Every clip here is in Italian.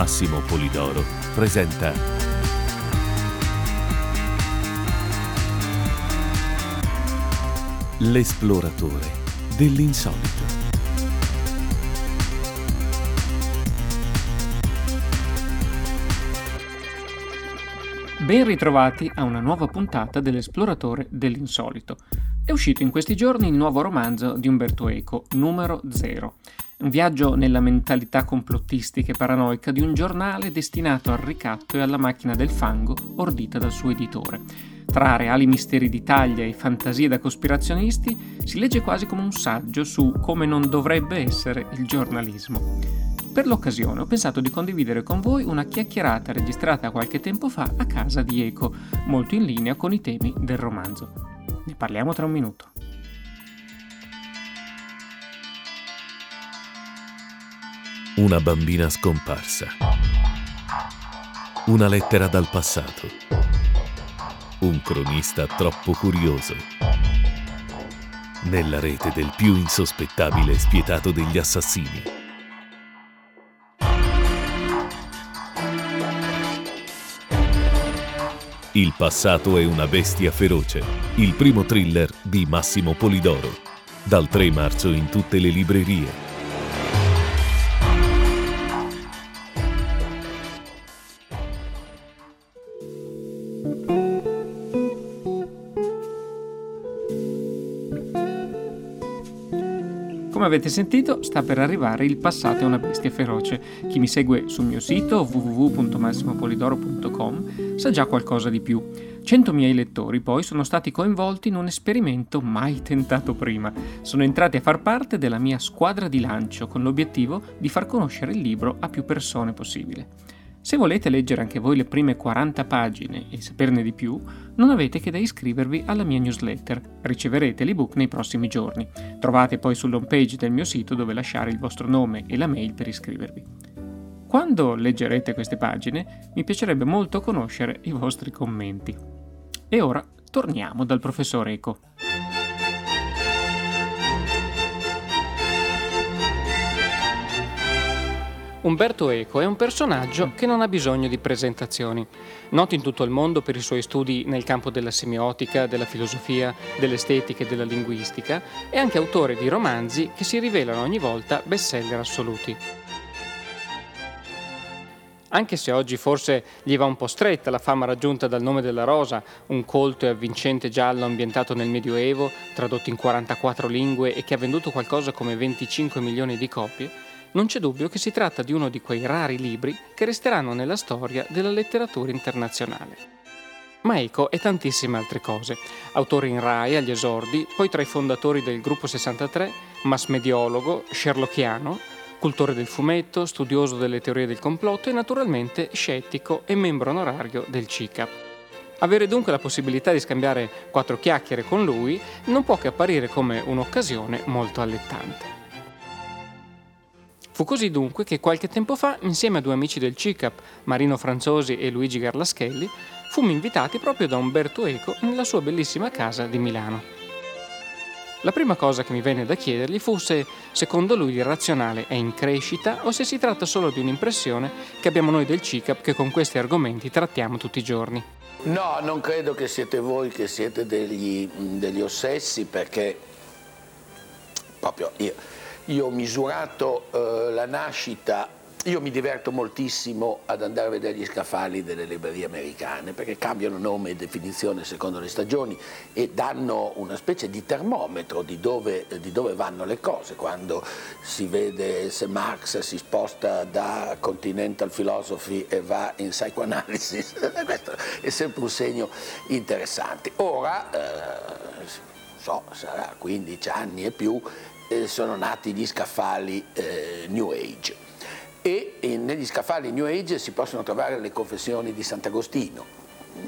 Massimo Polidoro presenta L'esploratore dell'insolito. Ben ritrovati a una nuova puntata dell'esploratore dell'insolito. È uscito in questi giorni il nuovo romanzo di Umberto Eco, numero 0. Un viaggio nella mentalità complottistica e paranoica di un giornale destinato al ricatto e alla macchina del fango ordita dal suo editore. Tra reali misteri d'Italia e fantasie da cospirazionisti si legge quasi come un saggio su come non dovrebbe essere il giornalismo. Per l'occasione ho pensato di condividere con voi una chiacchierata registrata qualche tempo fa a casa di Eco, molto in linea con i temi del romanzo. Ne parliamo tra un minuto. Una bambina scomparsa. Una lettera dal passato. Un cronista troppo curioso. Nella rete del più insospettabile e spietato degli assassini. Il passato è una bestia feroce. Il primo thriller di Massimo Polidoro. Dal 3 marzo in tutte le librerie. Avete sentito, sta per arrivare Il passato è una bestia feroce. Chi mi segue sul mio sito www.massimopolidoro.com sa già qualcosa di più. 100 miei lettori poi sono stati coinvolti in un esperimento mai tentato prima. Sono entrati a far parte della mia squadra di lancio con l'obiettivo di far conoscere il libro a più persone possibile. Se volete leggere anche voi le prime 40 pagine e saperne di più, non avete che da iscrivervi alla mia newsletter. Riceverete l'ebook nei prossimi giorni. Trovate poi sull'home page del mio sito dove lasciare il vostro nome e la mail per iscrivervi. Quando leggerete queste pagine, mi piacerebbe molto conoscere i vostri commenti. E ora torniamo dal professor Eco. Umberto Eco è un personaggio che non ha bisogno di presentazioni. Noto in tutto il mondo per i suoi studi nel campo della semiotica, della filosofia, dell'estetica e della linguistica, è anche autore di romanzi che si rivelano ogni volta bestseller assoluti. Anche se oggi forse gli va un po' stretta la fama raggiunta dal nome della rosa, un colto e avvincente giallo ambientato nel Medioevo, tradotto in 44 lingue e che ha venduto qualcosa come 25 milioni di copie, non c'è dubbio che si tratta di uno di quei rari libri che resteranno nella storia della letteratura internazionale. Ma Eco è tantissime altre cose. Autore in RAI agli esordi, poi tra i fondatori del Gruppo 63, massmediologo, sherlockiano, cultore del fumetto, studioso delle teorie del complotto e naturalmente scettico e membro onorario del CICAP. Avere dunque la possibilità di scambiare quattro chiacchiere con lui non può che apparire come un'occasione molto allettante. Fu così dunque che qualche tempo fa, insieme a due amici del CICAP, Marino Franzosi e Luigi Garlaschelli, fummo invitati proprio da Umberto Eco nella sua bellissima casa di Milano. La prima cosa che mi venne da chiedergli fu se, secondo lui, il razionale è in crescita o se si tratta solo di un'impressione che abbiamo noi del CICAP che con questi argomenti trattiamo tutti i giorni. No, non credo che siete voi che siete degli, degli ossessi perché proprio io io ho misurato eh, la nascita, io mi diverto moltissimo ad andare a vedere gli scaffali delle librerie americane perché cambiano nome e definizione secondo le stagioni e danno una specie di termometro di dove, di dove vanno le cose. Quando si vede se Marx si sposta da Continental Philosophy e va in Psychoanalysis, questo è sempre un segno interessante. Ora, eh, so, sarà 15 anni e più, eh, sono nati gli scaffali eh, New Age e eh, negli scaffali New Age si possono trovare le confessioni di Sant'Agostino,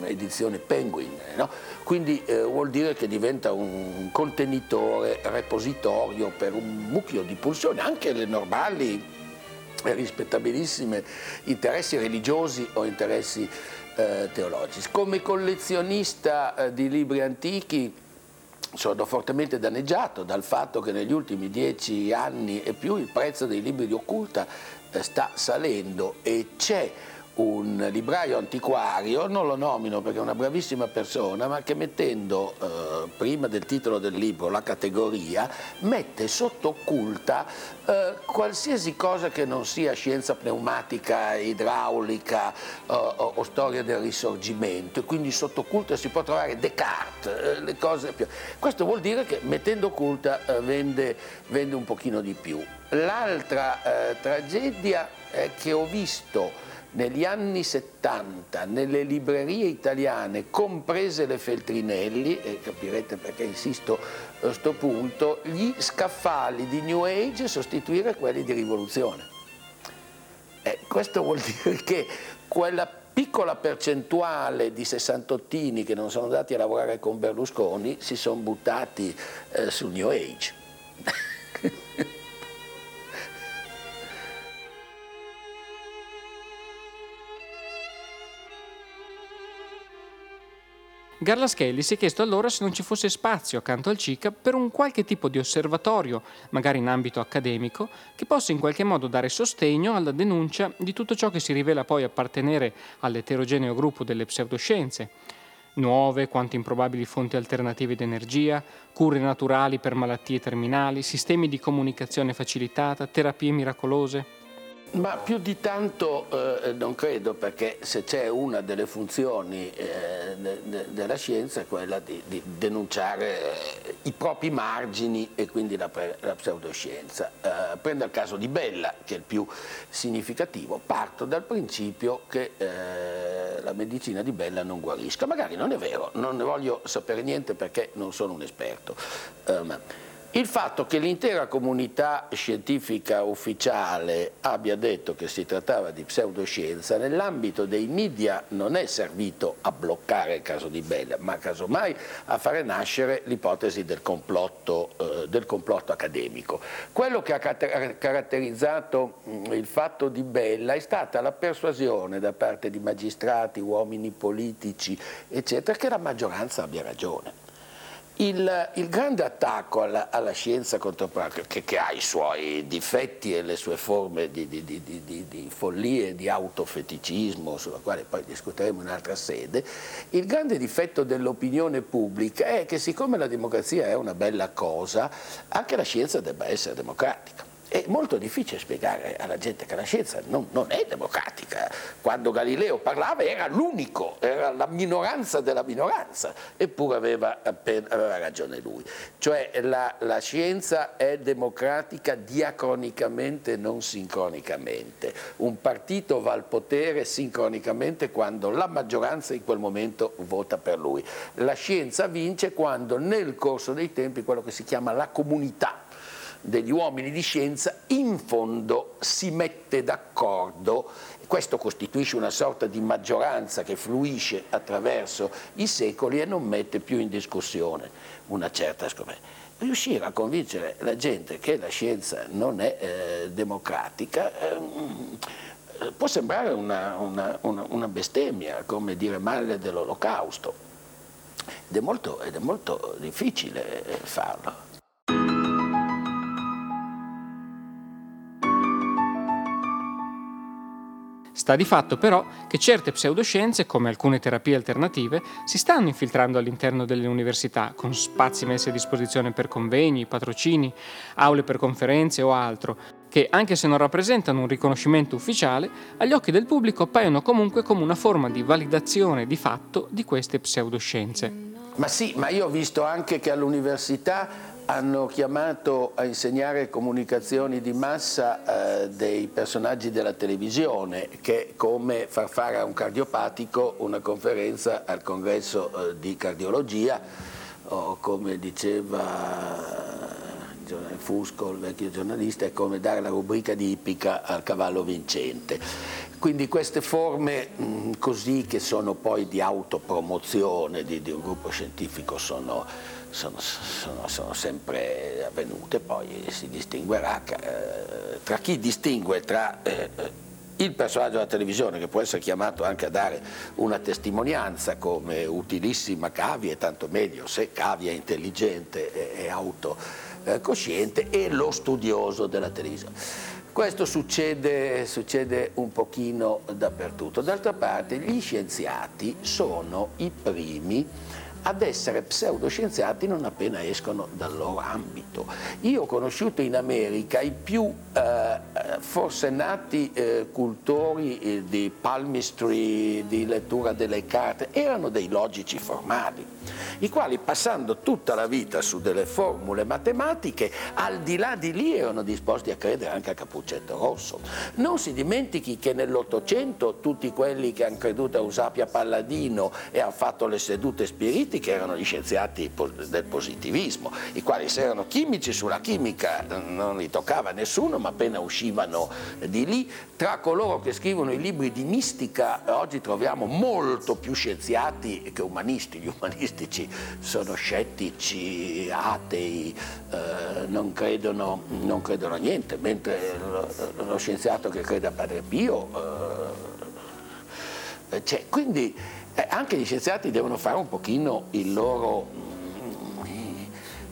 edizione Penguin, no? quindi eh, vuol dire che diventa un contenitore, repositorio per un mucchio di pulsioni, anche le normali e rispettabilissime interessi religiosi o interessi eh, teologici. Come collezionista eh, di libri antichi sono fortemente danneggiato dal fatto che negli ultimi dieci anni e più il prezzo dei libri di occulta eh, sta salendo e c'è un libraio antiquario, non lo nomino perché è una bravissima persona, ma che mettendo eh, prima del titolo del libro la categoria, mette sotto occulta eh, qualsiasi cosa che non sia scienza pneumatica, idraulica eh, o, o, storia del risorgimento, e quindi sotto occulta si può trovare Descartes, eh, le cose più. Questo vuol dire che mettendo occulta eh, vende, vende, un pochino di più. L'altra eh, tragedia che ho visto negli anni 70 nelle librerie italiane, comprese le Feltrinelli, e capirete perché insisto a questo punto, gli scaffali di New Age sostituire quelli di rivoluzione. Eh, questo vuol dire che quella piccola percentuale di sessantottini che non sono andati a lavorare con Berlusconi si sono buttati eh, sul New Age. Garlaschelli si è chiesto allora se non ci fosse spazio accanto al CICA per un qualche tipo di osservatorio, magari in ambito accademico, che possa in qualche modo dare sostegno alla denuncia di tutto ciò che si rivela poi appartenere all'eterogeneo gruppo delle pseudoscienze. Nuove quanto improbabili fonti alternative di energia, cure naturali per malattie terminali, sistemi di comunicazione facilitata, terapie miracolose. Ma più di tanto eh, non credo perché se c'è una delle funzioni eh, de, de, della scienza è quella di, di denunciare eh, i propri margini e quindi la, la pseudoscienza. Eh, prendo il caso di Bella che è il più significativo, parto dal principio che eh, la medicina di Bella non guarisca, magari non è vero, non ne voglio sapere niente perché non sono un esperto. Eh, il fatto che l'intera comunità scientifica ufficiale abbia detto che si trattava di pseudoscienza nell'ambito dei media non è servito a bloccare il caso di Bella, ma casomai a fare nascere l'ipotesi del eh, del complotto accademico. Quello che ha caratterizzato mm, il fatto di Bella è stata la persuasione da parte di magistrati, uomini politici, eccetera, che la maggioranza abbia ragione. Il, il, grande attacco alla, alla scienza contemporanea, che, che, ha i suoi difetti e le sue forme di, di, di, di follie, di autofeticismo, sulla quale poi discuteremo in un'altra sede, il grande difetto dell'opinione pubblica è che siccome la democrazia è una bella cosa, anche la scienza debba essere democratica. È molto difficile spiegare alla gente che la scienza non, non è democratica. Quando Galileo parlava era l'unico, era la minoranza della minoranza, eppure aveva, appena, aveva ragione lui. Cioè la, la scienza è democratica diacronicamente, non sincronicamente. Un partito va al potere sincronicamente quando la maggioranza in quel momento vota per lui. La scienza vince quando nel corso dei tempi quello che si chiama la comunità degli uomini di scienza in fondo si mette d'accordo, questo costituisce una sorta di maggioranza che fluisce attraverso i secoli e non mette più in discussione una certa scoperta. Riuscire a convincere la gente che la scienza non è eh, democratica eh, può sembrare una, una, una, una, bestemmia, come dire male dell'olocausto, ed è molto, ed è molto difficile eh, farlo. Sta di fatto però che certe pseudoscienze, come alcune terapie alternative, si stanno infiltrando all'interno delle università, con spazi messi a disposizione per convegni, patrocini, aule per conferenze o altro, che, anche se non rappresentano un riconoscimento ufficiale, agli occhi del pubblico appaiono comunque come una forma di validazione di fatto di queste pseudoscienze. Ma sì, ma io ho visto anche che all'università hanno chiamato a insegnare comunicazioni di massa eh, dei personaggi della televisione che è come far fare a un cardiopatico una conferenza al congresso eh, di cardiologia o come diceva Fusco, il vecchio giornalista, è come dare la rubrica di ippica al cavallo vincente. Quindi queste forme mh, così che sono poi di autopromozione di, di un gruppo scientifico sono sono, sono, sono, sempre avvenute, poi si distinguerà eh, tra chi distingue tra eh, il personaggio della televisione che può essere chiamato anche a dare una testimonianza come utilissima cavia e tanto meglio se cavia è intelligente e autocosciente e lo studioso della televisione. Questo succede, succede, un pochino dappertutto. D'altra parte gli scienziati sono i primi ad essere pseudoscienziati non appena escono dal loro ambito. Io ho conosciuto in America i più eh, forsennati eh, cultori eh, di palmistry, di lettura delle carte, erano dei logici formali, i quali passando tutta la vita su delle formule matematiche, al di là di lì erano disposti a credere anche a Capuccetto Rosso. Non si dimentichi che nell'Ottocento tutti quelli che hanno creduto a Eusapia Palladino e hanno fatto le sedute spirituali, che erano gli scienziati del positivismo, i quali se erano chimici sulla chimica non li toccava nessuno, ma appena uscivano di lì, tra coloro che scrivono i libri di mistica oggi troviamo molto più scienziati che umanisti, gli umanistici sono scettici, atei, eh, non, credono, non, credono, a niente, mentre lo, lo, scienziato che crede a Padre Pio... Eh, cioè, quindi eh, anche gli scienziati devono fare un pochino il loro,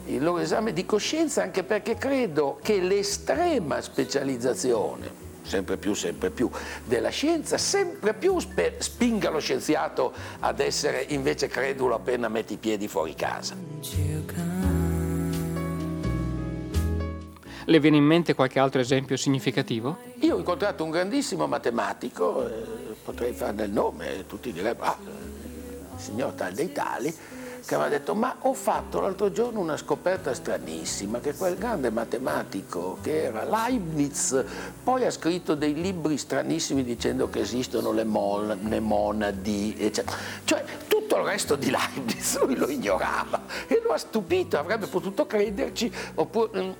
il loro esame di coscienza, anche perché credo che l'estrema specializzazione sempre più, sempre più, della scienza, sempre più spinga lo scienziato ad essere invece credulo appena metti i piedi fuori casa. Le viene in mente qualche altro esempio significativo? Io ho incontrato un grandissimo matematico, eh, potrei farne il nome, tutti direbbero, ah, il signor tal dei tali, che ha detto ma ho fatto l'altro giorno una scoperta stranissima che quel grande matematico che era Leibniz poi ha scritto dei libri stranissimi dicendo che esistono le, mon- le monadi eccetera. cioè tutto il resto di Leibniz lui lo ignorava e lo ha stupito avrebbe potuto crederci oppure mm,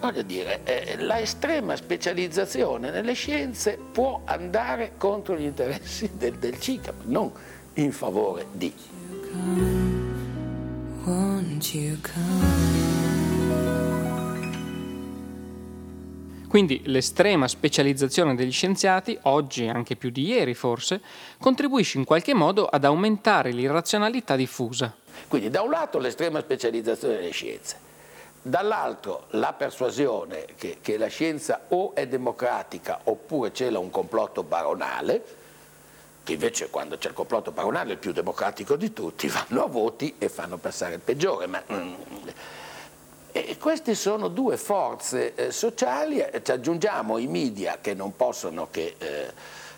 voglio dire eh, la estrema specializzazione nelle scienze può andare contro gli interessi del, del CICAP non in favore di quindi l'estrema specializzazione degli scienziati, oggi anche più di ieri forse, contribuisce in qualche modo ad aumentare l'irrazionalità diffusa. Quindi da un lato l'estrema specializzazione delle scienze, dall'altro la persuasione che, che la scienza o è democratica oppure c'è un complotto baronale, che invece quando c'è il complotto baronale è il più democratico di tutti, vanno a voti e fanno passare il peggiore. Ma, mm, e queste sono due forze eh, sociali, eh, ci aggiungiamo i media che non possono che, eh,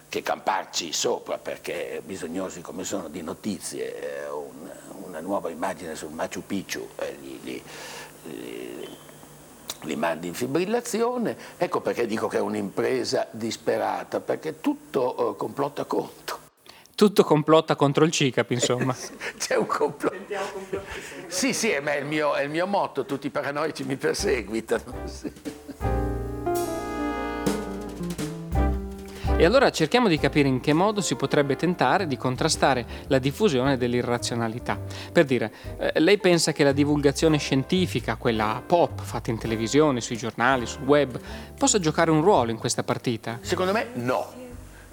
che camparci sopra perché bisognosi come sono di notizie, eh, un, una nuova immagine sul Machu Picchu eh, li, li, li, mandi in fibrillazione, ecco perché dico che è un'impresa disperata, perché tutto eh, complotta contro. Tutto complotta contro il CICAP, insomma. C'è un complotto. Sì, sì, è il, mio, è il mio motto, tutti i paranoici mi perseguitano. Sì. E allora cerchiamo di capire in che modo si potrebbe tentare di contrastare la diffusione dell'irrazionalità. Per dire, eh, lei pensa che la divulgazione scientifica, quella pop, fatta in televisione, sui giornali, sul web, possa giocare un ruolo in questa partita? Secondo me no.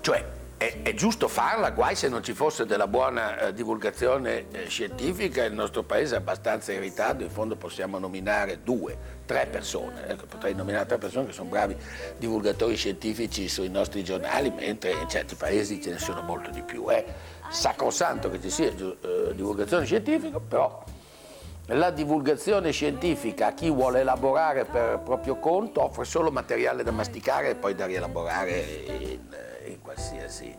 Cioè, è, è, giusto farla, guai se non ci fosse della buona eh, divulgazione eh, scientifica, il nostro paese è abbastanza in ritardo, in fondo possiamo nominare due, tre persone, ecco, potrei nominare tre persone che sono bravi divulgatori scientifici sui nostri giornali, mentre in certi paesi ce ne sono molto di più. È sacrosanto che ci sia eh, divulgazione scientifica, però la divulgazione scientifica a chi vuole elaborare per proprio conto offre solo materiale da masticare e poi da rielaborare qualsiasi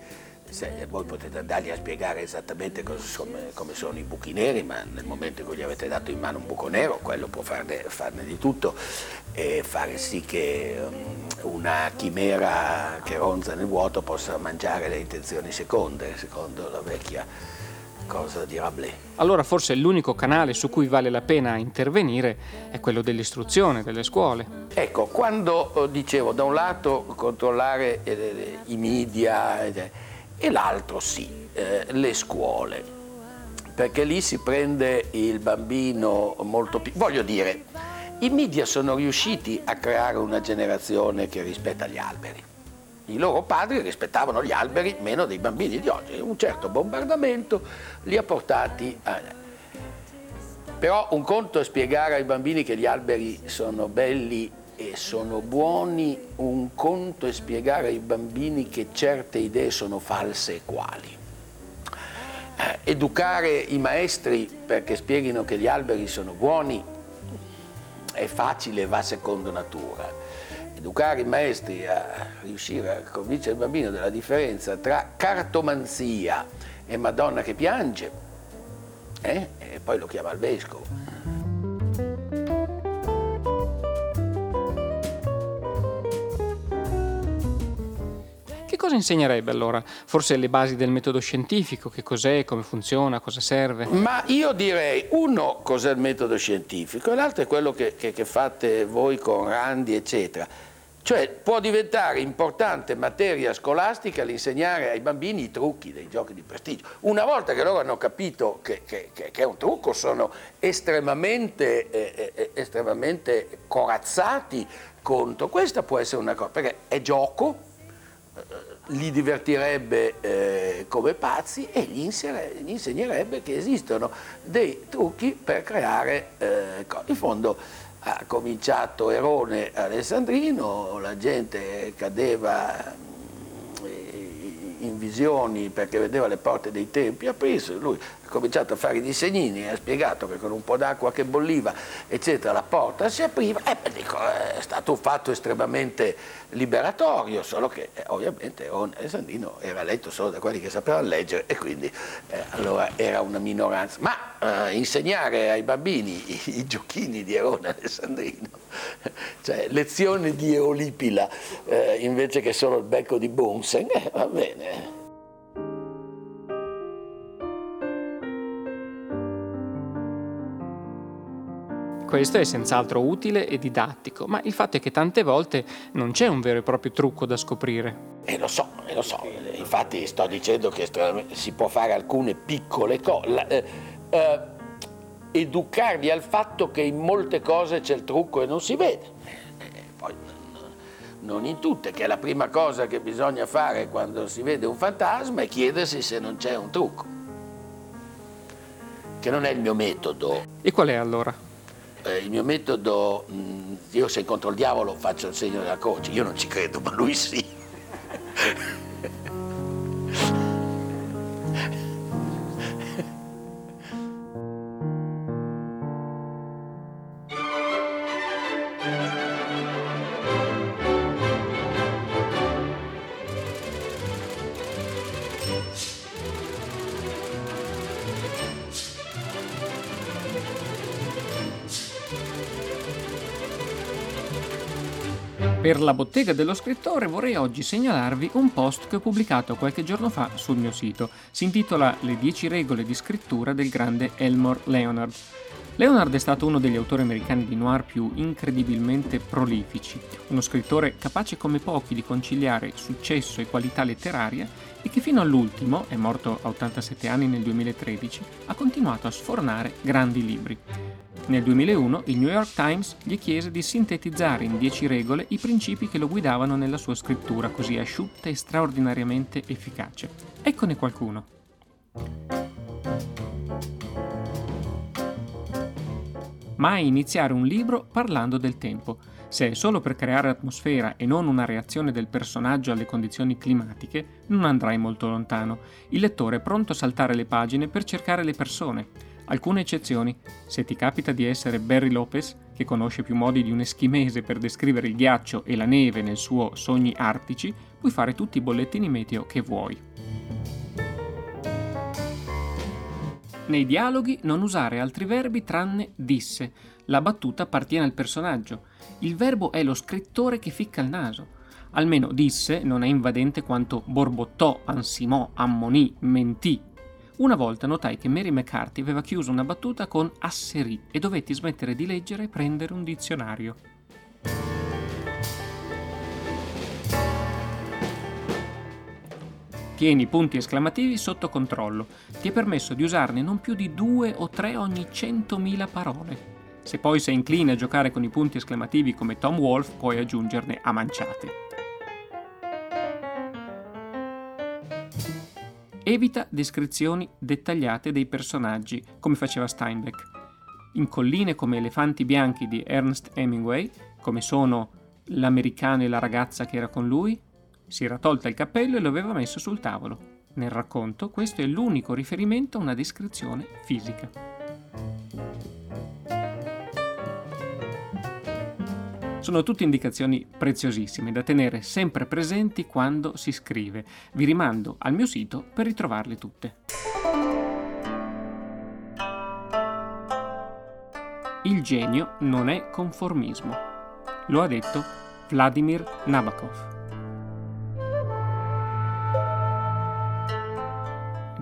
se voi potete andargli a spiegare esattamente come, come, sono i buchi neri, ma nel momento in cui gli avete dato in mano un buco nero, quello può farne, farne di tutto e fare sì che um, una chimera che ronza nel vuoto possa mangiare le intenzioni seconde, secondo la vecchia cosa di Rabelais. Allora forse l'unico canale su cui vale la pena intervenire è quello dell'istruzione, delle scuole. Ecco, quando dicevo da un lato controllare eh, i media eh, e l'altro sì, eh, le scuole, perché lì si prende il bambino molto più... Voglio dire, i media sono riusciti a creare una generazione che rispetta gli alberi I loro padri rispettavano gli alberi meno dei bambini di oggi. Un certo bombardamento li ha portati a... Però un conto è spiegare ai bambini che gli alberi sono belli e sono buoni, un conto è spiegare ai bambini che certe idee sono false e quali. Eh, educare i maestri perché spieghino che gli alberi sono buoni è facile, va secondo natura. Educare i maestri a riuscire a convincere il bambino della differenza tra cartomanzia e Madonna che piange, eh? e poi lo chiama il vescovo. cosa insegnerebbe allora? Forse le basi del metodo scientifico, che cos'è, come funziona, cosa serve? Ma io direi, uno, cos'è il metodo scientifico e l'altro è quello che, che, che fate voi con Randi, eccetera. Cioè può diventare importante materia scolastica l'insegnare ai bambini i trucchi dei giochi di prestigio. Una volta che loro hanno capito che, che, che è un trucco sono estremamente, eh, eh, eh, estremamente corazzati contro. Questa può essere una cosa, perché è gioco, li divertirebbe eh, come pazzi e gli, gli, insegnerebbe che esistono dei trucchi per creare eh, in fondo ha cominciato Erone Alessandrino, la gente cadeva visioni perché vedeva le porte dei tempi aprirsi, lui ha cominciato a fare i disegnini e ha spiegato che con un po' d'acqua che bolliva, eccetera, la porta si apriva, e beh, dico, è stato un fatto estremamente liberatorio, solo che eh, ovviamente Sandino era letto solo da quelli che sapevano leggere e quindi eh, allora era una minoranza. Ma eh, insegnare ai bambini i, i, giochini di Erone Alessandrino, cioè lezioni di Eolipila eh, invece che solo il becco di Bunsen, eh, va bene. Questo è senz'altro utile e didattico, ma il fatto è che tante volte non c'è un vero e proprio trucco da scoprire. E eh, lo so, eh, lo so, infatti sto dicendo che si può fare alcune piccole cose. Eh, eh, educarli al fatto che in molte cose c'è il trucco e non si vede. Non in tutte, che è la prima cosa che bisogna fare quando si vede un fantasma è chiedersi se non c'è un trucco. Che non è il mio metodo. E qual è allora? eh, il mio metodo, mm, io se incontro il diavolo faccio il segno della croce, io non ci credo, ma lui sì. La bottega dello scrittore vorrei oggi segnalarvi un post che ho pubblicato qualche giorno fa sul mio sito. Si intitola Le 10 regole di scrittura del grande Elmore Leonard. Leonard è stato uno degli autori americani di noir più incredibilmente prolifici, uno scrittore capace come pochi di conciliare successo e qualità letteraria e che fino all'ultimo, è morto a 87 anni nel 2013, ha continuato a sfornare grandi libri. Nel 2001 il New York Times gli chiese di sintetizzare in 10 regole i principi che lo guidavano nella sua scrittura così asciutta e straordinariamente efficace. Eccone qualcuno. Mai iniziare un libro parlando del tempo. Se è solo per creare atmosfera e non una reazione del personaggio alle condizioni climatiche, non andrai molto lontano. Il lettore è pronto a saltare le pagine per cercare le persone Alcune eccezioni. Se ti capita di essere Barry Lopez, che conosce più modi di un eschimese per descrivere il ghiaccio e la neve nel suo Sogni artici, puoi fare tutti i bollettini meteo che vuoi. Nei dialoghi non usare altri verbi tranne disse. La battuta appartiene al personaggio. Il verbo è lo scrittore che ficca il naso. Almeno disse non è invadente quanto borbottò, ansimò, ammonì, mentì, una volta notai che Mary McCarthy aveva chiuso una battuta con asserì e dovetti smettere di leggere e prendere un dizionario. tieni i punti esclamativi sotto controllo. Ti è permesso di usarne non più di due o tre ogni 100.000 parole. Se poi sei incline a giocare con i punti esclamativi come Tom Wolf, puoi aggiungerne a manciate. Evita descrizioni dettagliate dei personaggi, come faceva Steinbeck. In colline come Elefanti bianchi di Ernest Hemingway, come sono l'americano e la ragazza che era con lui, si era tolta il cappello e lo aveva messo sul tavolo. Nel racconto questo è l'unico riferimento a una descrizione fisica. Sono tutte indicazioni preziosissime da tenere sempre presenti quando si scrive. Vi rimando al mio sito per ritrovarle tutte. Il genio non è conformismo. Lo ha detto Vladimir Nabokov.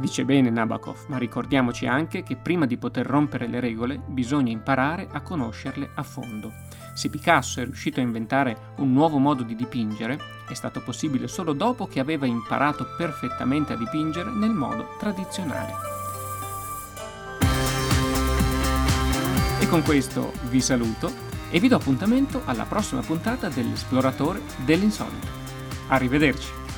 Dice bene Nabokov, ma ricordiamoci anche che prima di poter rompere le regole bisogna imparare a conoscerle a fondo. Se Picasso è riuscito a inventare un nuovo modo di dipingere, è stato possibile solo dopo che aveva imparato perfettamente a dipingere nel modo tradizionale. E con questo vi saluto e vi do appuntamento alla prossima puntata dell'Esploratore dell'Insolito. Arrivederci!